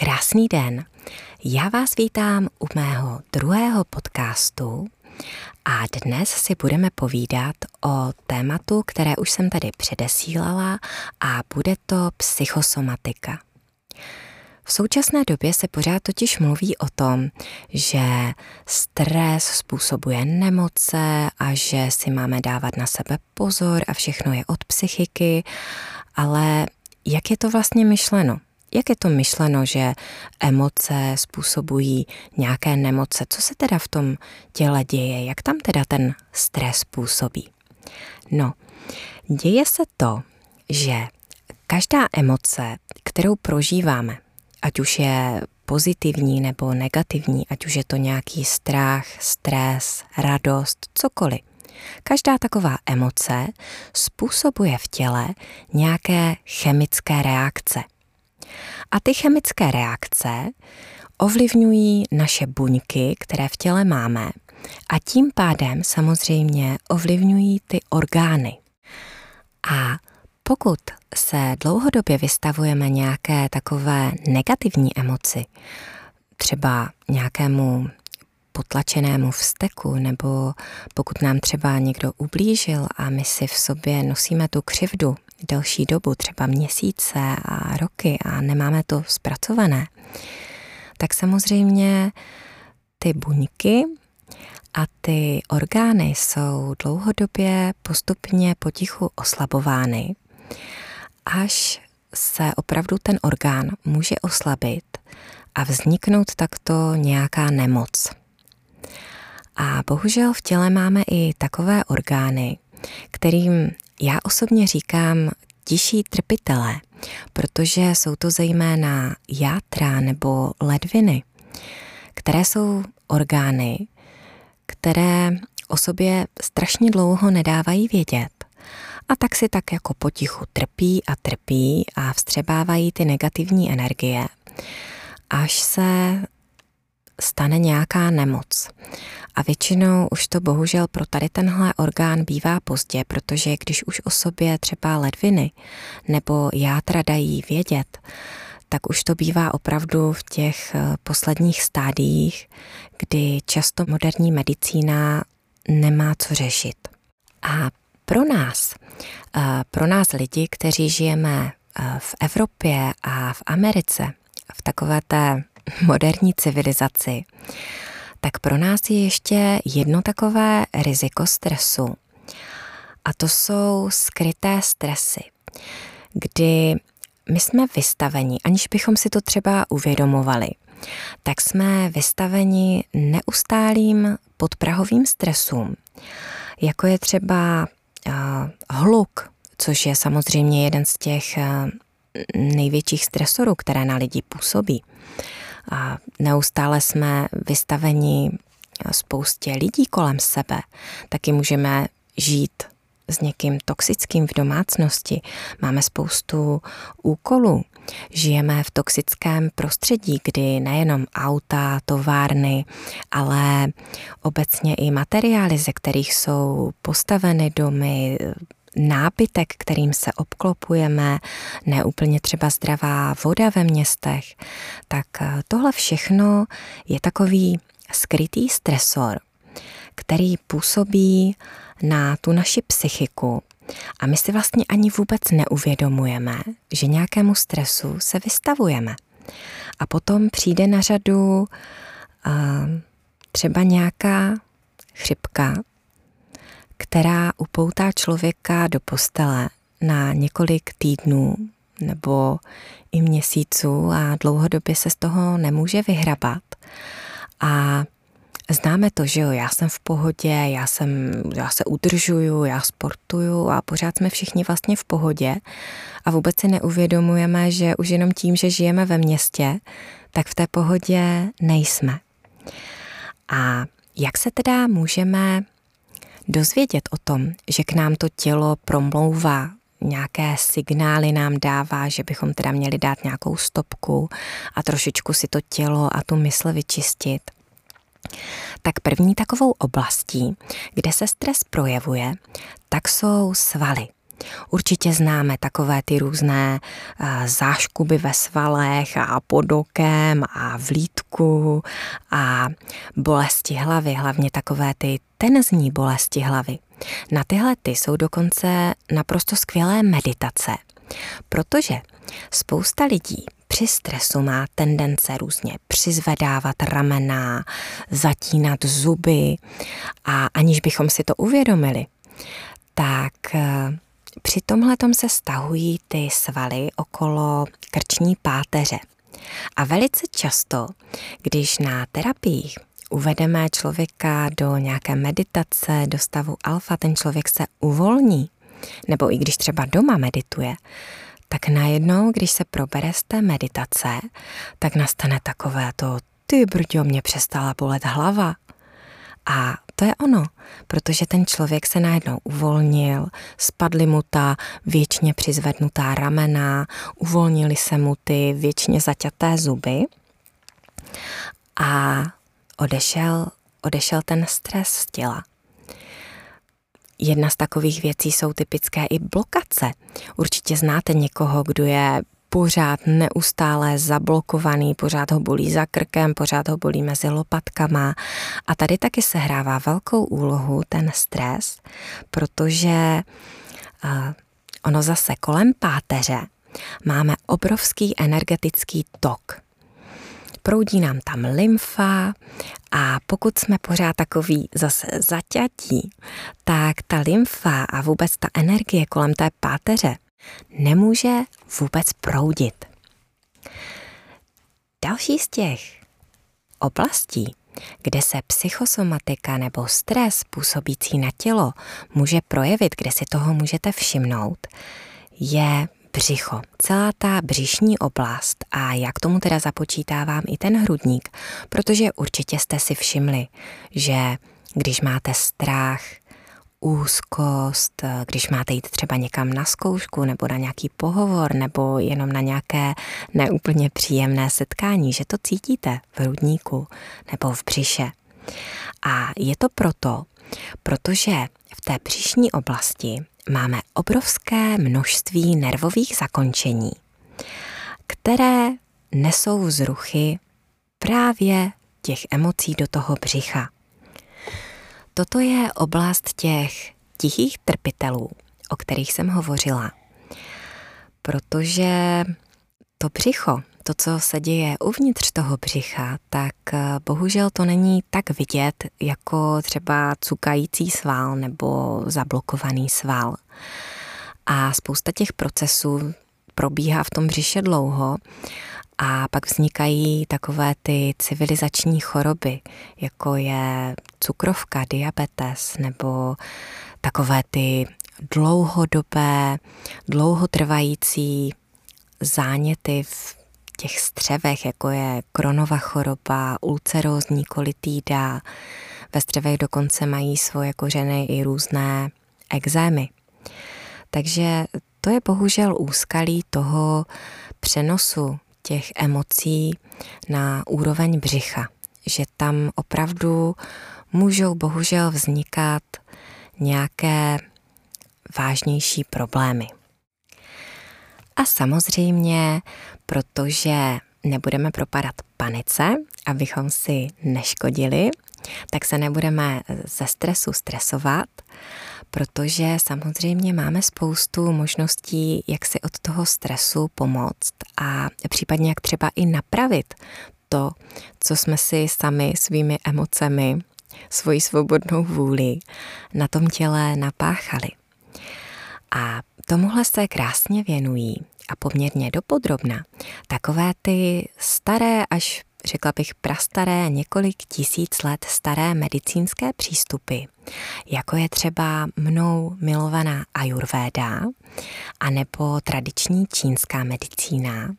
Krásný den. Já vás vítám u mého druhého podcastu a dnes si budeme povídat o tématu, které už jsem tady předesílala a bude to psychosomatika. V současné době se pořád totiž mluví o tom, že stres způsobuje nemoce a že si máme dávat na sebe pozor a všechno je od psychiky, ale jak je to vlastně myšleno? Jak je to myšleno, že emoce způsobují nějaké nemoce? Co se teda v tom těle děje? Jak tam teda ten stres působí? No, děje se to, že každá emoce, kterou prožíváme, ať už je pozitivní nebo negativní, ať už je to nějaký strach, stres, radost, cokoliv. Každá taková emoce způsobuje v těle nějaké chemické reakce. A ty chemické reakce ovlivňují naše buňky, které v těle máme, a tím pádem samozřejmě ovlivňují ty orgány. A pokud se dlouhodobě vystavujeme nějaké takové negativní emoci, třeba nějakému potlačenému vzteku, nebo pokud nám třeba někdo ublížil a my si v sobě nosíme tu křivdu delší dobu, třeba měsíce a roky a nemáme to zpracované, tak samozřejmě ty buňky a ty orgány jsou dlouhodobě postupně potichu oslabovány, až se opravdu ten orgán může oslabit a vzniknout takto nějaká nemoc. A bohužel v těle máme i takové orgány, kterým já osobně říkám tiší trpitelé, protože jsou to zejména játra nebo ledviny, které jsou orgány, které o sobě strašně dlouho nedávají vědět. A tak si tak jako potichu trpí a trpí a vstřebávají ty negativní energie, až se stane nějaká nemoc. A většinou už to bohužel pro tady tenhle orgán bývá pozdě, protože když už o sobě třeba ledviny nebo játra dají vědět, tak už to bývá opravdu v těch eh, posledních stádiích, kdy často moderní medicína nemá co řešit. A pro nás, eh, pro nás lidi, kteří žijeme eh, v Evropě a v Americe, v takové té moderní civilizaci, tak pro nás je ještě jedno takové riziko stresu. A to jsou skryté stresy, kdy my jsme vystaveni, aniž bychom si to třeba uvědomovali, tak jsme vystaveni neustálým podprahovým stresům, jako je třeba uh, hluk, což je samozřejmě jeden z těch uh, největších stresorů, které na lidi působí. A neustále jsme vystaveni spoustě lidí kolem sebe. Taky můžeme žít s někým toxickým v domácnosti. Máme spoustu úkolů. Žijeme v toxickém prostředí, kdy nejenom auta, továrny, ale obecně i materiály, ze kterých jsou postaveny domy, nábytek, kterým se obklopujeme, neúplně třeba zdravá voda ve městech, tak eh, tohle všechno je takový skrytý stresor, který působí na tu naši psychiku a my si vlastně ani vůbec neuvědomujeme, že nějakému stresu se vystavujeme. A potom přijde na řadu uh, třeba nějaká chřipka, která upoutá člověka do postele na několik týdnů nebo i měsíců a dlouhodobě se z toho nemůže vyhrabat. A známe to, že jo, já jsem v pohodě, já, jsem, já se udržuju, já sportuju a pořád jsme všichni vlastně v pohodě a vůbec si neuvědomujeme, že už jenom tím, že žijeme ve městě, tak v té pohodě nejsme. A jak se teda můžeme dozvědět o tom, že k nám to tělo promlouvá, nějaké signály nám dává, že bychom teda měli dát nějakou stopku a trošičku si to tělo a tu mysl vyčistit. Tak první takovou oblastí, kde se stres projevuje, tak jsou svaly. Určitě známe takové ty různé eh, záškuby ve svalech a pod okem a v lítku a bolesti hlavy, hlavně takové ty tenzní bolesti hlavy. Na tyhle ty jsou dokonce naprosto skvělé meditace, protože spousta lidí při stresu má tendence různě přizvedávat ramena, zatínat zuby a aniž bychom si to uvědomili, tak eh, při tomhle se stahují ty svaly okolo krční páteře. A velice často, když na terapiích uvedeme člověka do nějaké meditace, do stavu alfa, ten člověk se uvolní, nebo i když třeba doma medituje, tak najednou, když se probere z té meditace, tak nastane takové to, ty brďo, mě přestala bolet hlava. A to je ono, protože ten člověk se najednou uvolnil, spadly mu ta věčně přizvednutá ramena, uvolnili se mu ty věčně zaťaté zuby a odešel, odešel ten stres z těla. Jedna z takových věcí jsou typické i blokace. Určitě znáte někoho, kdo je pořád neustále zablokovaný, pořád ho bolí za krkem, pořád ho bolí mezi lopatkama. A tady taky se hrává velkou úlohu ten stres, protože uh, ono zase kolem páteře máme obrovský energetický tok proudí nám tam lymfa a pokud jsme pořád takový zase zaťatí, tak ta lymfa a vůbec ta energie kolem té páteře nemůže vůbec proudit. Další z těch oblastí, kde se psychosomatika nebo stres působící na tělo může projevit, kde si toho můžete všimnout, je břicho, celá ta břišní oblast a jak tomu teda započítávám i ten hrudník, protože určitě jste si všimli, že když máte strach, úzkost, když máte jít třeba někam na zkoušku nebo na nějaký pohovor nebo jenom na nějaké neúplně příjemné setkání, že to cítíte v hrudníku nebo v břiše. A je to proto, protože v té břišní oblasti máme obrovské množství nervových zakončení, které nesou vzruchy právě těch emocí do toho břicha. Toto je oblast těch tichých trpitelů, o kterých jsem hovořila. Protože to břicho to, co se děje uvnitř toho břicha, tak eh, bohužel to není tak vidět jako třeba cukající sval nebo zablokovaný sval. A spousta těch procesů probíhá v tom břiše dlouho a pak vznikají takové ty civilizační choroby, jako je cukrovka, diabetes nebo takové ty dlouhodobé, dlouhotrvající záněty v těch střevech, jako je kronová choroba, ulcerózní kolitída. Ve střevech dokonce mají svoje kořeny i různé exémy. Takže to je bohužel úskalí toho přenosu těch emocí na úroveň břicha, že tam opravdu můžou bohužel vznikat nějaké vážnější problémy. A samozřejmě, protože nebudeme propadat panice, abychom si neškodili, tak se nebudeme ze stresu stresovat, protože samozřejmě máme spoustu možností, jak si od toho stresu pomoct a případně jak třeba i napravit to, co jsme si sami svými emocemi, svojí svobodnou vůli na tom těle napáchali. A tomuhle se krásně věnují a poměrně dopodrobna takové ty staré až řekla bych prastaré, několik tisíc let staré medicínské přístupy, jako je třeba mnou milovaná ayurvéda, anebo tradiční čínská medicína,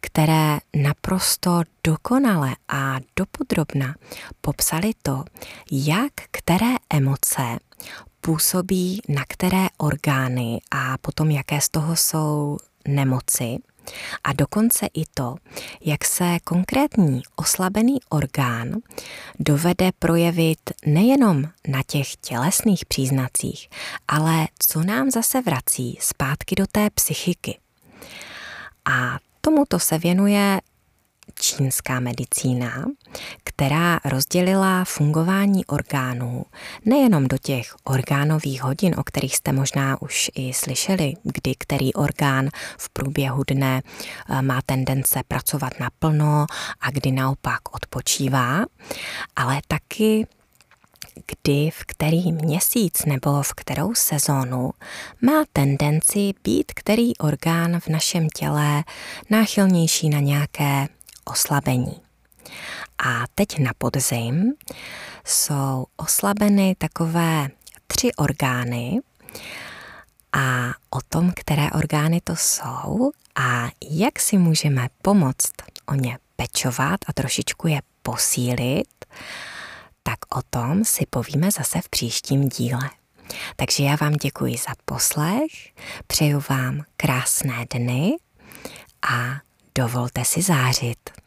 které naprosto dokonale a dopodrobna popsali to, jak které emoce působí na které orgány a potom jaké z toho jsou nemoci a dokonce i to, jak se konkrétní oslabený orgán dovede projevit nejenom na těch tělesných příznacích, ale co nám zase vrací zpátky do té psychiky. A tomuto se věnuje čínská medicína, která rozdělila fungování orgánů nejenom do těch orgánových hodin, o kterých jste možná už i slyšeli, kdy který orgán v průběhu dne eh, má tendence pracovat naplno a kdy naopak odpočívá, ale taky kdy, v který měsíc nebo v kterou sezónu má tendenci být který orgán v našem těle náchylnější na nějaké oslabení. A teď na podzim jsou oslabeny takové tři orgány a o tom, které orgány to jsou a jak si můžeme pomoct o ně pečovat a trošičku je posílit, tak o tom si povíme zase v příštím díle. Takže já vám děkuji za poslech, přeju vám krásné dny a dovolte si zářit.